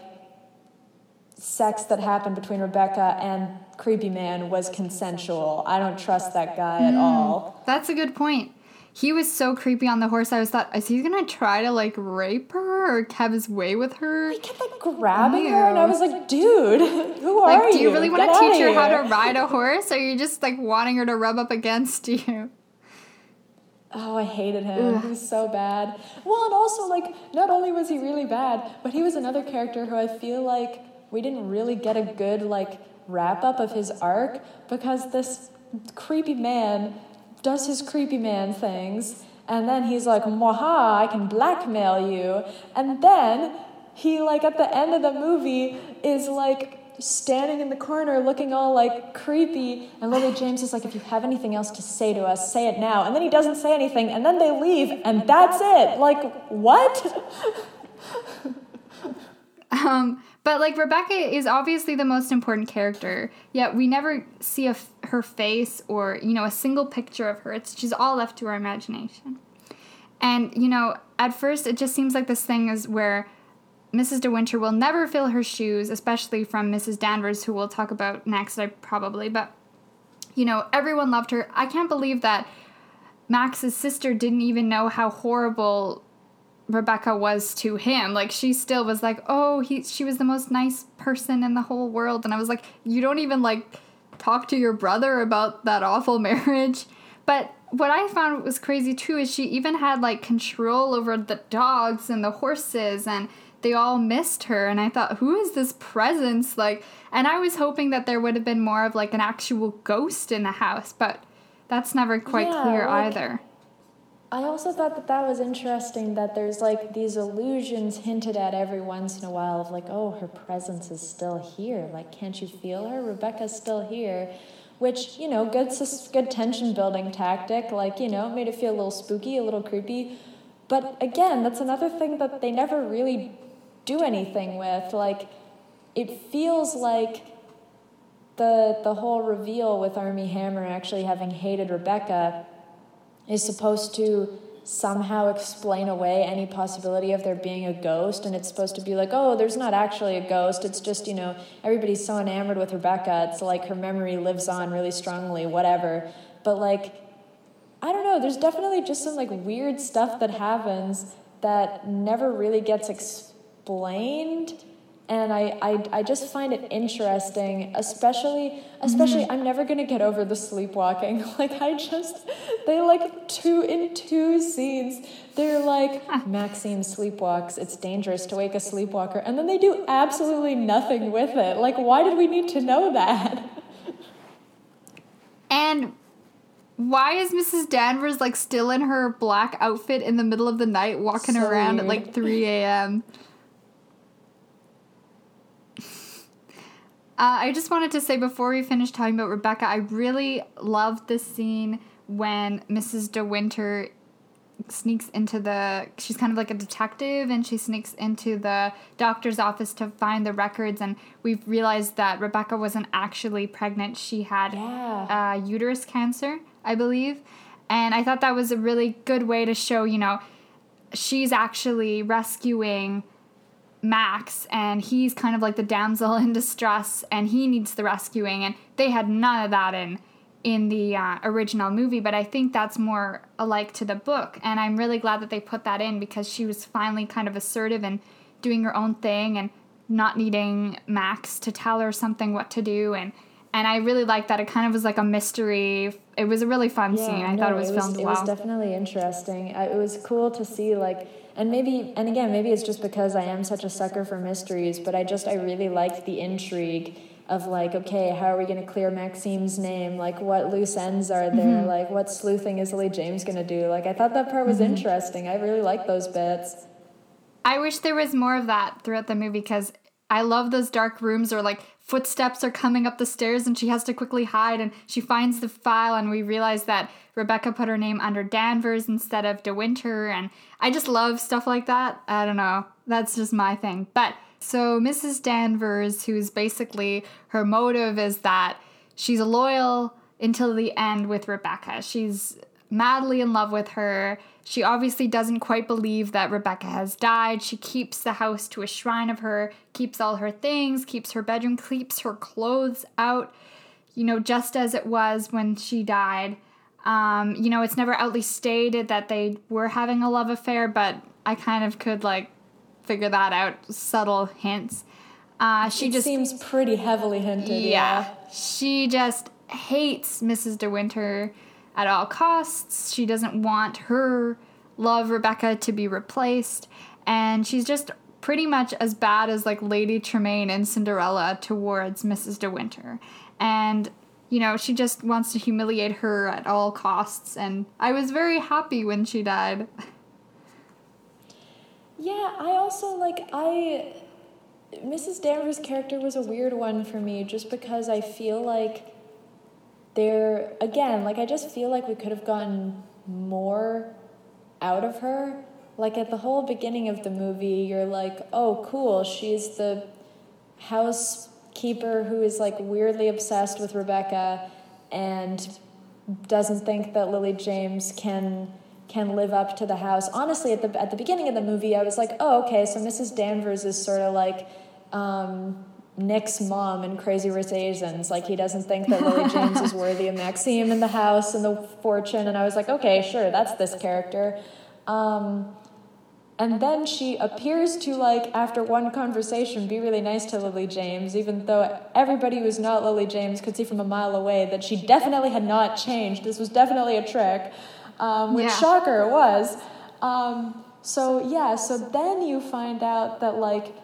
Speaker 2: sex that happened between Rebecca and Creepy Man was consensual. I don't trust that guy mm, at all.
Speaker 1: That's a good point. He was so creepy on the horse. I was thought, is he gonna try to like rape her or have his way with her?
Speaker 2: He kept like grabbing Ew. her, and I was like, dude, who are
Speaker 1: like,
Speaker 2: you?
Speaker 1: Do you really want to teach her how to ride a horse, or are you just like wanting her to rub up against you?
Speaker 2: Oh, I hated him. Ugh. He was so bad. Well, and also, like, not only was he really bad, but he was another character who I feel like we didn't really get a good, like, wrap up of his arc because this creepy man does his creepy man things, and then he's like, Mwaha, I can blackmail you. And then he, like, at the end of the movie is like, standing in the corner looking all like creepy. And Lily James is like, if you have anything else to say to us, say it now. And then he doesn't say anything, and then they leave, and that's it. Like, what?
Speaker 1: um, but like Rebecca is obviously the most important character, yet we never see her face or you know a single picture of her. It's she's all left to our imagination. And you know, at first it just seems like this thing is where Mrs. De Winter will never fill her shoes, especially from Mrs. Danvers, who we'll talk about next, I probably. But, you know, everyone loved her. I can't believe that Max's sister didn't even know how horrible Rebecca was to him. Like she still was like, "Oh, he she was the most nice person in the whole world." And I was like, "You don't even like talk to your brother about that awful marriage." But what I found was crazy too is she even had like control over the dogs and the horses and they all missed her and I thought who is this presence? Like and I was hoping that there would have been more of like an actual ghost in the house but that's never quite yeah, clear like, either.
Speaker 2: I also thought that that was interesting that there's like these illusions hinted at every once in a while of like oh her presence is still here. Like can't you feel her? Rebecca's still here which you know good good tension building tactic like you know made it feel a little spooky a little creepy. But again that's another thing that they never really do anything with. Like, it feels like the the whole reveal with Armie Hammer actually having hated Rebecca is supposed to somehow explain away any possibility of there being a ghost and it's supposed to be like oh there's not actually a ghost it's just you know everybody's so enamored with rebecca it's like her memory lives on really strongly whatever but like i don't know there's definitely just some like weird stuff that happens that never really gets explained explained and I, I, I just find it interesting especially especially mm-hmm. i'm never going to get over the sleepwalking like i just they like two in two scenes they're like maxim sleepwalks it's dangerous to wake a sleepwalker and then they do absolutely nothing with it like why did we need to know that
Speaker 1: and why is Mrs. Danvers like still in her black outfit in the middle of the night walking so around at like 3 a.m.? Uh, I just wanted to say before we finish talking about Rebecca, I really loved this scene when Mrs. De Winter sneaks into the she's kind of like a detective and she sneaks into the doctor's office to find the records and we've realized that Rebecca wasn't actually pregnant she had
Speaker 2: yeah.
Speaker 1: uh, uterus cancer I believe And I thought that was a really good way to show, you know, she's actually rescuing Max and he's kind of like the damsel in distress and he needs the rescuing and they had none of that in in the uh, original movie but I think that's more alike to the book and I'm really glad that they put that in because she was finally kind of assertive and doing her own thing and not needing Max to tell her something what to do and and I really liked that it kind of was like a mystery. It was a really fun
Speaker 2: Yeah,
Speaker 1: scene. I
Speaker 2: no,
Speaker 1: thought it was,
Speaker 2: was,
Speaker 1: filmed
Speaker 2: it
Speaker 1: well.
Speaker 2: was definitely interesting. It was cool to see like, and maybe, and again, maybe it's just because I am such a sucker for mysteries, but I just I really liked the intrigue of like, okay, how are we going to clear Maxim's name? Like, what loose ends are there?
Speaker 1: Mm-hmm.
Speaker 2: Like, what sleuthing is Lily James going to do? Like, I thought that part was
Speaker 1: Mm-hmm.
Speaker 2: interesting. I really liked those bits.
Speaker 1: I wish there was more of that throughout the movie because I love those dark rooms or like footsteps are coming up the stairs and she has to quickly hide and she finds the file and we realize that Rebecca put her name under Danvers instead of De Winter and I just love stuff like that. I don't know. That's just my thing. But so Mrs. Danvers, who's basically her motive is that she's loyal until the end with Rebecca. She's madly in love with her. She obviously doesn't quite believe that Rebecca has died. She keeps the house to a shrine of her, keeps all her things, keeps her bedroom, keeps her clothes out, you know, just as it was when she died. Um, you know, it's never outly stated that they were having a love affair, but I kind of could like figure that out, subtle hints. Uh, she
Speaker 2: It
Speaker 1: just
Speaker 2: seems pretty heavily hinted.
Speaker 1: yeah. She just hates Mrs. De Winter at all costs. She doesn't want her love Rebecca to be replaced. And she's just pretty much as bad as like Lady Tremaine and Cinderella towards Mrs. De Winter. And you know, she just wants to humiliate her at all costs. And I was very happy when she died.
Speaker 2: Yeah, I also like I Mrs. Danvers' character was a weird one for me just because I feel like there again, like I just feel like we could have gotten more out of her. Like at the whole beginning of the movie, you're like, "Oh, cool, she's the housekeeper who is like weirdly obsessed with Rebecca and doesn't think that Lily James can can live up to the house. Honestly, at the at the beginning of the movie, I was like, oh, okay, so Mrs. Danvers is sort of like um, Nick's mom in Crazy Rich Asians. Like he doesn't think that Lily James is worthy of Maxim in the house and the fortune. And I was like, okay, sure, that's this character. Um, and then she appears to, like, after one conversation, be really nice to Lily James, even though everybody who's not Lily James could see from a mile away that she definitely had not changed. This was definitely a trick, um, which,
Speaker 1: Yeah.
Speaker 2: shocker, it was. Um, so, yeah, so then you find out that, like,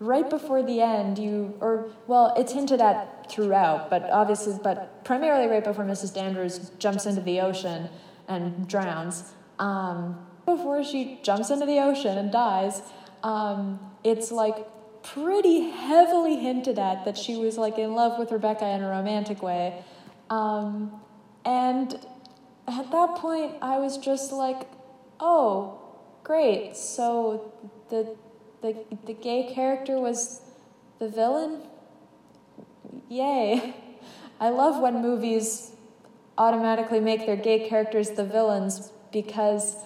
Speaker 2: right before the end, you, or, well, it's hinted at throughout, but obviously, but primarily right before Mrs. Danvers jumps into the ocean and drowns. Um, before she jumps into the ocean and dies, um, it's like pretty heavily hinted at that she was like in love with Rebecca in a romantic way. Um, and at that point, I was just like, oh, great. So the, the, the gay character was the villain? Yay. I love when movies automatically make their gay characters the villains because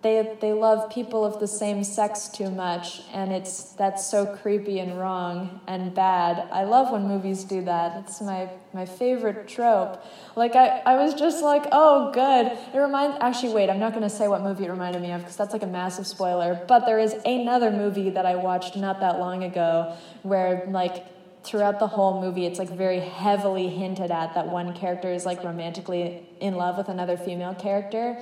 Speaker 2: they they love people of the same sex too much and it's that's so creepy and wrong and bad. I love when movies do that. It's my my favorite trope. Like I, I was just like, oh good. It reminds actually wait, I'm not gonna say what movie it reminded me of because that's like a massive spoiler. But there is another movie that I watched not that long ago where like throughout the whole movie it's like very heavily hinted at that one character is like romantically in love with another female character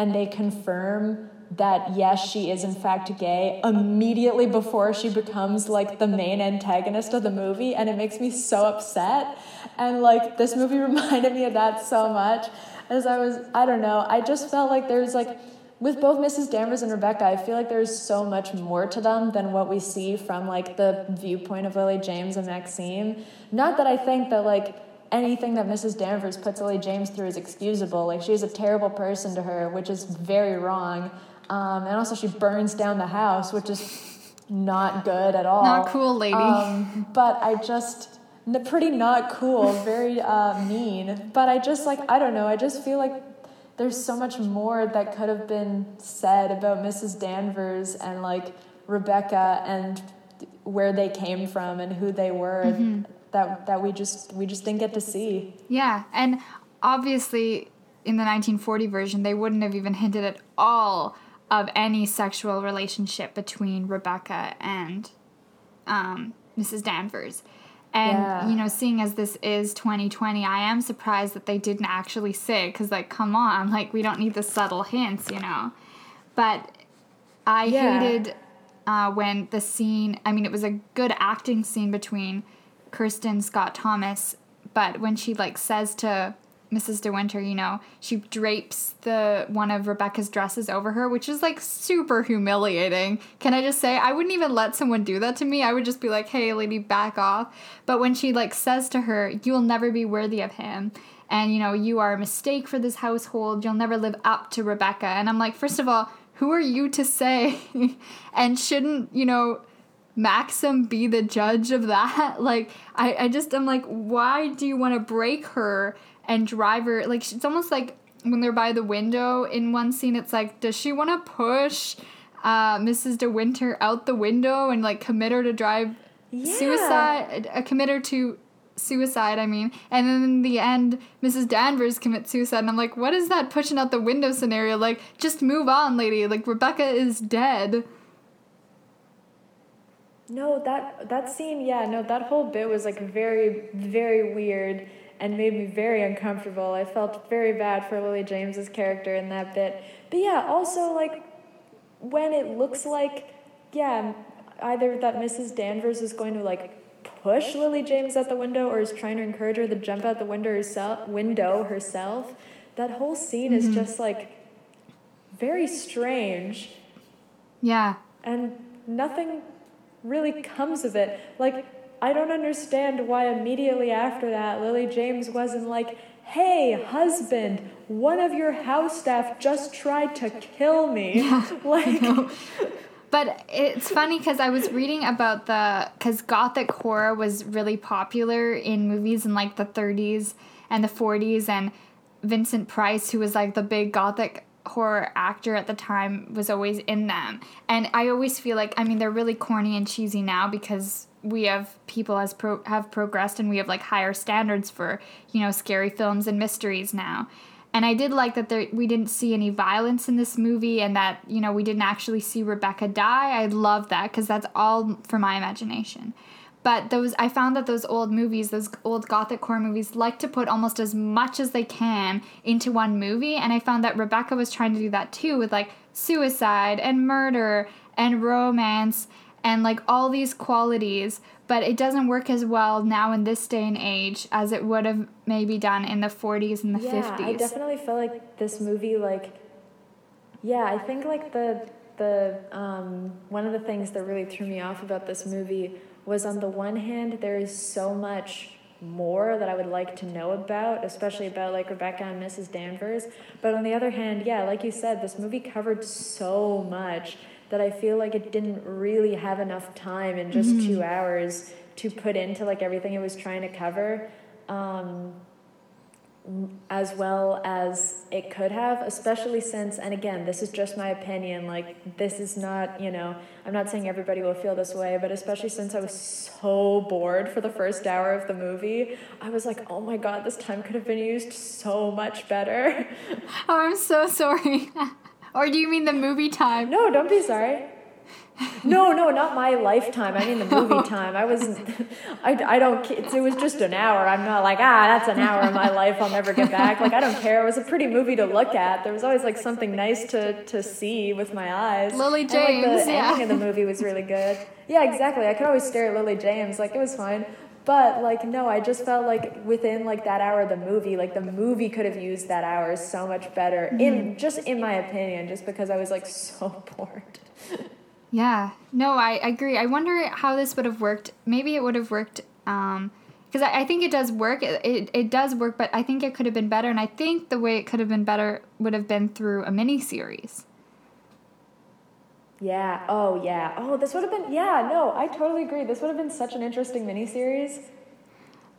Speaker 2: and they confirm that yes she is in fact gay immediately before she becomes like the main antagonist of the movie and it makes me so upset and like this movie reminded me of that so much as i was i don't know i just felt like there's like with both Mrs. Danvers and Rebecca, I feel like there's so much more to them than what we see from like the viewpoint of Lily James and Maxim. Not that I think that like anything that Mrs. Danvers puts Lily James through is excusable. Like she's a terrible person to her, which is very wrong. Um, and also she burns down the house, which is not good at all.
Speaker 1: Not cool, lady.
Speaker 2: Um, but I just pretty not cool, very uh, mean. But I just like I don't know. I just feel like there's so much more that could have been said about Mrs. Danvers and like Rebecca and where they came from and who they were mm-hmm. That that we just we just didn't get to see.
Speaker 1: Yeah, and obviously in the 1940 version they wouldn't have even hinted at all of any sexual relationship between Rebecca and um, Mrs. Danvers. And yeah. you know, seeing as this is 2020, I am surprised that they didn't actually say because, like, come on, like we don't need the subtle hints, you know. But I yeah. hated uh, when the scene. I mean, it was a good acting scene between Kristin Scott Thomas, but when she like says to Mrs. De Winter, you know, she drapes the one of Rebecca's dresses over her, which is like super humiliating. Can I just say I wouldn't even let someone do that to me. I would just be like, "Hey, lady, back off." But when she like says to her, "You will never be worthy of him." And you know, you are a mistake for this household. You'll never live up to Rebecca. And I'm like, first of all, who are you to say? and shouldn't, you know, Maxim be the judge of that? Like, I, I just, I'm like, why do you want to break her and drive her? like it's almost like when they're by the window in one scene it's like does she want to push uh, Mrs. De Winter out the window and like commit her to drive yeah. suicide uh, commit her to suicide I mean and then in the end Mrs. Danvers commits suicide and I'm like what is that pushing out the window scenario like just move on lady like Rebecca is dead
Speaker 2: no that that scene yeah no that whole bit was like very very weird and made me very uncomfortable. I felt very bad for Lily James's character in that bit. But yeah, also like when it looks like yeah, either that Mrs. Danvers is going to like push Lily James out the window or is trying to encourage her to jump out the window herself, window herself. That whole scene mm-hmm. is just like very strange.
Speaker 1: Yeah.
Speaker 2: And nothing really comes of it. Like I don't understand why immediately after that, Lily James wasn't like, hey, husband, one of your house staff just tried to kill me. Yeah, like,
Speaker 1: but it's funny because I was reading about the because gothic horror was really popular in movies in like the 30s and the 40s, and Vincent Price, who was like the big gothic horror actor at the time, was always in them. And I always feel like I mean they're really corny and cheesy now because we have people as pro- have progressed and we have like higher standards for you know scary films and mysteries now. And i did like that there we didn't see any violence in this movie and that you know we didn't actually see rebecca die. I love that because that's all for my imagination but those i found that those old movies those old gothic horror movies like to put almost as much as they can into one movie and i found that rebecca was trying to do that too with like suicide and murder and romance and like all these qualities, but it doesn't work as well now in this day and age as it would have maybe done in the 40s and the
Speaker 2: yeah,
Speaker 1: 50s.
Speaker 2: I definitely feel like this movie like yeah, I think like the the um, one of the things that really threw me off about this movie was on the one hand there is so much more that I would like to know about, especially about like Rebecca and Mrs. Danvers. But on the other hand, yeah, like you said, this movie covered so much that I feel like it didn't really have enough time in just mm-hmm. two hours to put into like everything it was trying to cover. Um, as well as it could have, especially since, and again, this is just my opinion, like, this is not, you know, I'm not saying everybody will feel this way, but especially since I was so bored for the first hour of the movie, I was like, oh my god, this time could have been used so much better.
Speaker 1: Oh, I'm so sorry. Or do you mean the movie time?
Speaker 2: No, don't be sorry. No, no, not my lifetime. I mean the movie time. I was, I, I don't. It was just an hour. I'm not like ah, that's an hour of my life. I'll never get back. Like I don't care. It was a pretty movie to look at. There was always like something nice to to see with my eyes.
Speaker 1: Lily James.
Speaker 2: And, like, the
Speaker 1: yeah.
Speaker 2: ending of the movie was really good. Yeah, exactly. I could always stare at Lily James. Like it was fine. But like no, I just felt like within like that hour of the movie, like the movie could have used that hour so much better. Mm-hmm. In just in my opinion, just because I was like so bored.
Speaker 1: Yeah. No, I, I agree. I wonder how this would have worked. Maybe it would have worked um because I, I, think it does work. It, it, it does work, but I think it could have been better. And I think the way it could have been better would have been through a mini series.
Speaker 2: Yeah. Oh, yeah. Oh, this would have been. Yeah. No, I totally agree. This would have been such an interesting mini series.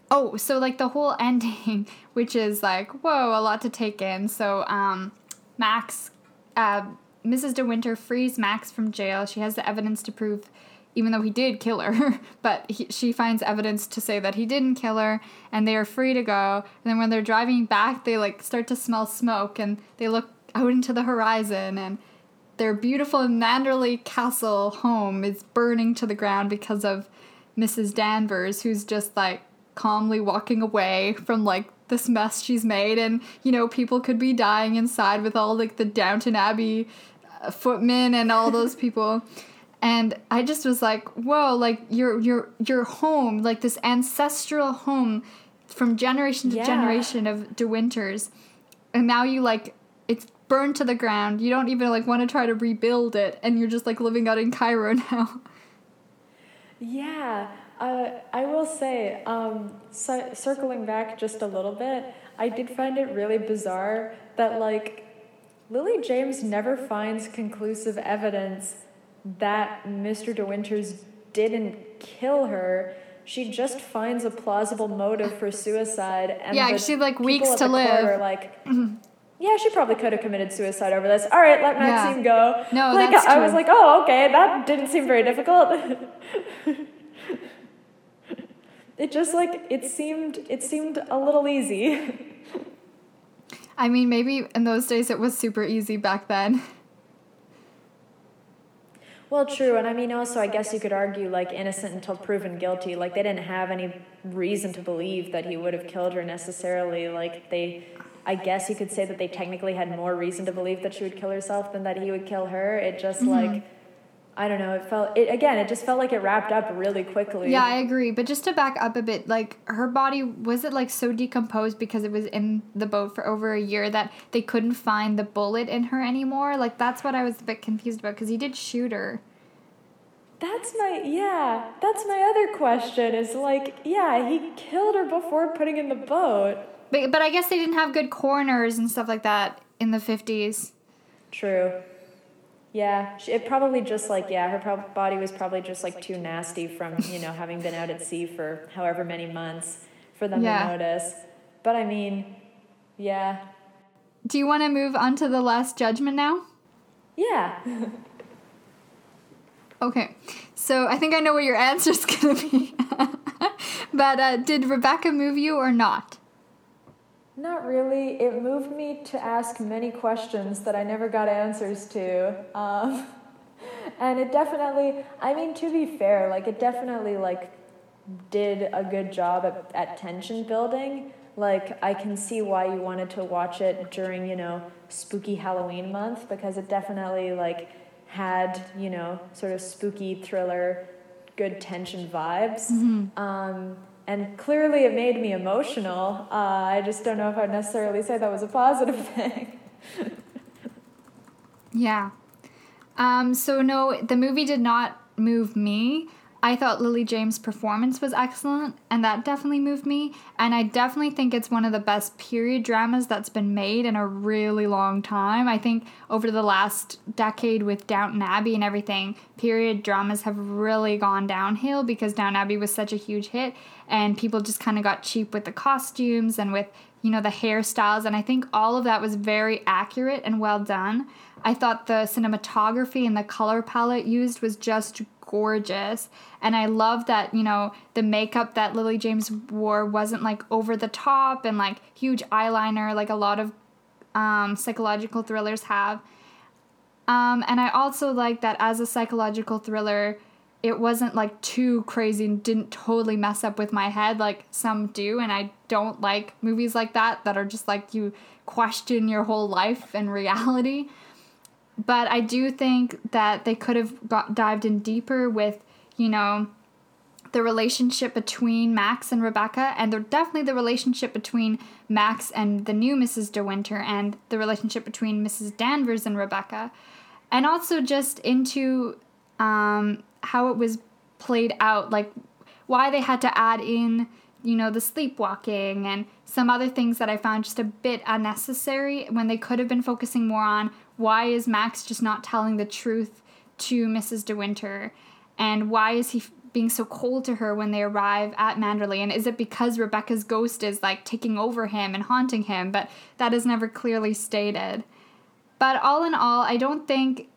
Speaker 1: Oh, so like the whole ending, which is like, whoa, a lot to take in. So, um, Max, uh, Mrs. De Winter frees Max from jail. She has the evidence to prove, even though he did kill her, but he, she finds evidence to say that he didn't kill her, and they are free to go. And then when they're driving back, they like start to smell smoke, and they look out into the horizon, and their beautiful Manderley Castle home is burning to the ground because of Mrs. Danvers, who's just like calmly walking away from like this mess she's made and you know people could be dying inside with all like the Downton Abbey footmen and all those people. And I just was like whoa like your your your home like this ancestral home from generation to
Speaker 2: Yeah.
Speaker 1: generation of De Winters. And now you like it's burned to the ground. You don't even like want to try to rebuild it. And you're just like living out in Cairo now.
Speaker 2: Yeah, uh, I will say, um, ci- circling back just a little bit, I did find it really bizarre that, like, Lily James never finds conclusive evidence that Mr. De Winters didn't kill her. She just finds a plausible motive for suicide, and
Speaker 1: Yeah, she, like, weeks to live.
Speaker 2: Are like, yeah, she probably could have committed suicide over this. All right, let Maxim go.
Speaker 1: No,
Speaker 2: like
Speaker 1: that's
Speaker 2: I was like, oh, okay, that didn't seem very difficult. it just like it seemed it seemed a little easy.
Speaker 1: I mean, maybe in those days it was super easy back then.
Speaker 2: well, true, and I mean also I guess you could argue like innocent until proven guilty. Like they didn't have any reason to believe that he would have killed her necessarily. Like they I guess you could say that they technically had more reason to believe that she would kill herself than that he would kill her. It just mm-hmm. like I don't know, it felt it again, it just felt like it wrapped up really quickly.
Speaker 1: Yeah, I agree. But just to back up a bit, like her body was it like so decomposed because it was in the boat for over a year that they couldn't find the bullet in her anymore. Like that's what I was a bit confused about because he did shoot her.
Speaker 2: That's my yeah. That's my other question. Is like yeah, he killed her before putting in the boat.
Speaker 1: But but I guess they didn't have good coroners and stuff like that in the fifties.
Speaker 2: True. Yeah, it probably just like yeah, her prob- body was probably just like too nasty from you know having been out at sea for however many months for them
Speaker 1: Yeah.
Speaker 2: to notice. But I mean, yeah,
Speaker 1: Do you want to move on to the last judgment now?
Speaker 2: yeah.
Speaker 1: Okay, so I think I know what your answer's gonna be. but uh, did Rebecca move you or not?
Speaker 2: Not really. It moved me to ask many questions that I never got answers to. Um, and it definitely, I mean, to be fair, like, it definitely, like, did a good job at, at tension building. Like, I can see why you wanted to watch it during, you know, spooky Halloween month because it definitely, like, had, you know, sort of spooky thriller, good tension vibes. Um, and clearly it made me emotional. Uh, I just don't know if I'd necessarily say that was a positive thing.
Speaker 1: Yeah. Um, so no, the movie did not move me. I thought Lily James' performance was excellent, and that definitely moved me. And I definitely think it's one of the best period dramas that's been made in a really long time. I think over the last decade with Downton Abbey and everything, period dramas have really gone downhill because Downton Abbey was such a huge hit, and people just kind of got cheap with the costumes and with you know the hairstyles and i think all of that was very accurate and well done i thought the cinematography and the color palette used was just gorgeous and i love that you know the makeup that lily james wore wasn't like over the top and like huge eyeliner like a lot of um, psychological thrillers have. Um, and i also like that as a psychological thriller it wasn't like too crazy and didn't totally mess up with my head like some do. And i don't like movies like that that are just like you question your whole life and reality. But i do think that they could have got dived in deeper with you know the relationship between Max and Rebecca, and the, definitely the relationship between Max and the new Mrs. De Winter, and the relationship between Mrs. Danvers and Rebecca, and also just into um, how it was played out, like why they had to add in, you know, the sleepwalking and some other things that I found just a bit unnecessary when they could have been focusing more on why is Max just not telling the truth to Mrs. De Winter, and why is he being so cold to her when they arrive at Manderley? And is it because Rebecca's ghost is like taking over him and haunting him? But that is never clearly stated. But all in all, I don't think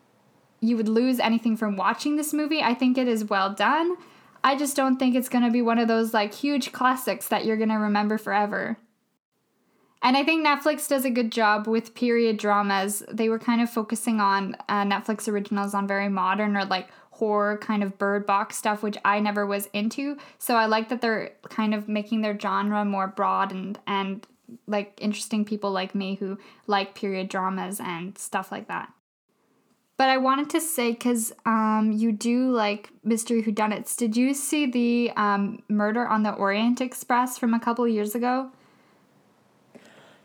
Speaker 1: you would lose anything from watching this movie. I think it is well done. I just don't think it's going to be one of those like huge classics that you're going to remember forever. And I think Netflix does a good job with period dramas. They were kind of focusing on uh, Netflix originals on very modern or like horror kind of bird box stuff, which I never was into. So I like that they're kind of making their genre more broad and and like interesting people like me who like period dramas and stuff like that. But I wanted to say because um, you do like mystery whodunits. Did you see the um, Murder on the Orient Express from a couple years ago?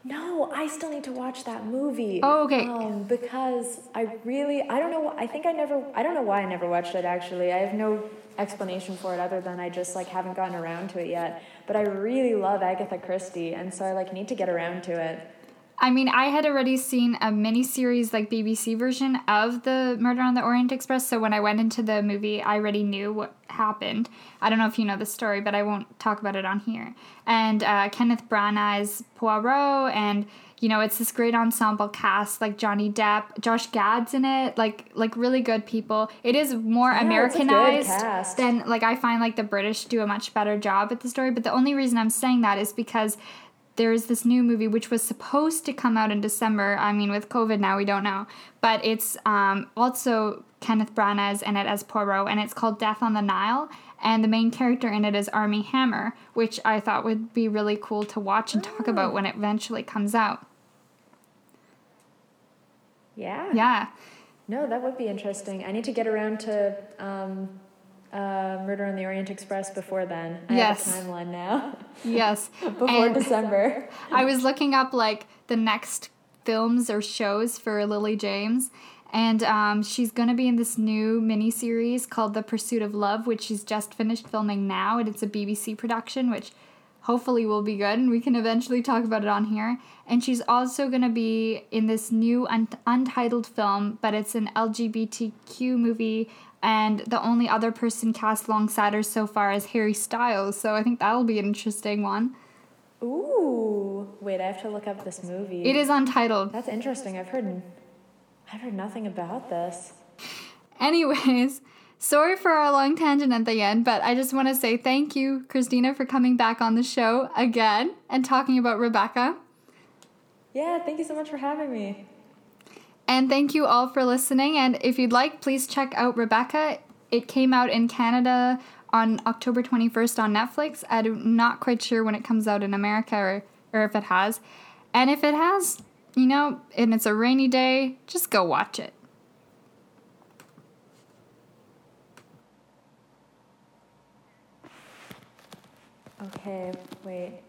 Speaker 2: No, I still need to watch that movie.
Speaker 1: Oh, okay.
Speaker 2: Um, because I really, I don't know. I think I never. I don't know why I never watched it. Actually, I have no explanation for it other than I just like haven't gotten around to it yet. But I really love Agatha Christie, and so I like need to get around to it.
Speaker 1: I mean, I had already seen a mini series, like BBC version of the Murder on the Orient Express. So when I went into the movie, I already knew what happened. I don't know if you know the story, but I won't talk about it on here. And uh, Kenneth Branagh's Poirot, and you know it's this great ensemble cast, like Johnny Depp, Josh Gad's in it, like like really good people. It is more
Speaker 2: Yeah, it's a good
Speaker 1: Americanized than like I find like the British do a much better job at the story. But the only reason I'm saying that is because there's this new movie which was supposed to come out in December. I mean, with COVID now, we don't know. But it's um, also Kenneth Branagh's in it as Poirot, and it's called Death on the Nile. And the main character in it is Armie Hammer, which I thought would be really cool to watch and talk about when it eventually comes out.
Speaker 2: Yeah.
Speaker 1: Yeah.
Speaker 2: No, that would be interesting. I need to get around to um, uh, Murder on the Orient Express before then. I
Speaker 1: Yes.
Speaker 2: have a timeline now.
Speaker 1: Yes.
Speaker 2: before
Speaker 1: And-
Speaker 2: December.
Speaker 1: I was looking up like the next films or shows for Lily James, and um, she's gonna be in this new miniseries called The Pursuit of Love, which she's just finished filming now, and it's a BBC production, which hopefully will be good, and we can eventually talk about it on here. And she's also gonna be in this new un- untitled film, but it's an LGBTQ movie. And the only other person cast alongside her so far is Harry Styles, so I think that'll be an interesting one.
Speaker 2: Ooh. Wait, I have to look up this movie.
Speaker 1: It is untitled.
Speaker 2: That's interesting. I've heard I've heard nothing about this.
Speaker 1: Anyways, sorry for our long tangent at the end, but I just want to say thank you, Christina, for coming back on the show again and talking about Rebecca.
Speaker 2: Yeah, thank you so much for having me.
Speaker 1: And thank you all for listening. And if you'd like, please check out Rebecca. It came out in Canada on October 21st on Netflix. I'm not quite sure when it comes out in America or, or if it has. And if it has, you know, and it's a rainy day, just go watch it.
Speaker 2: Okay, wait.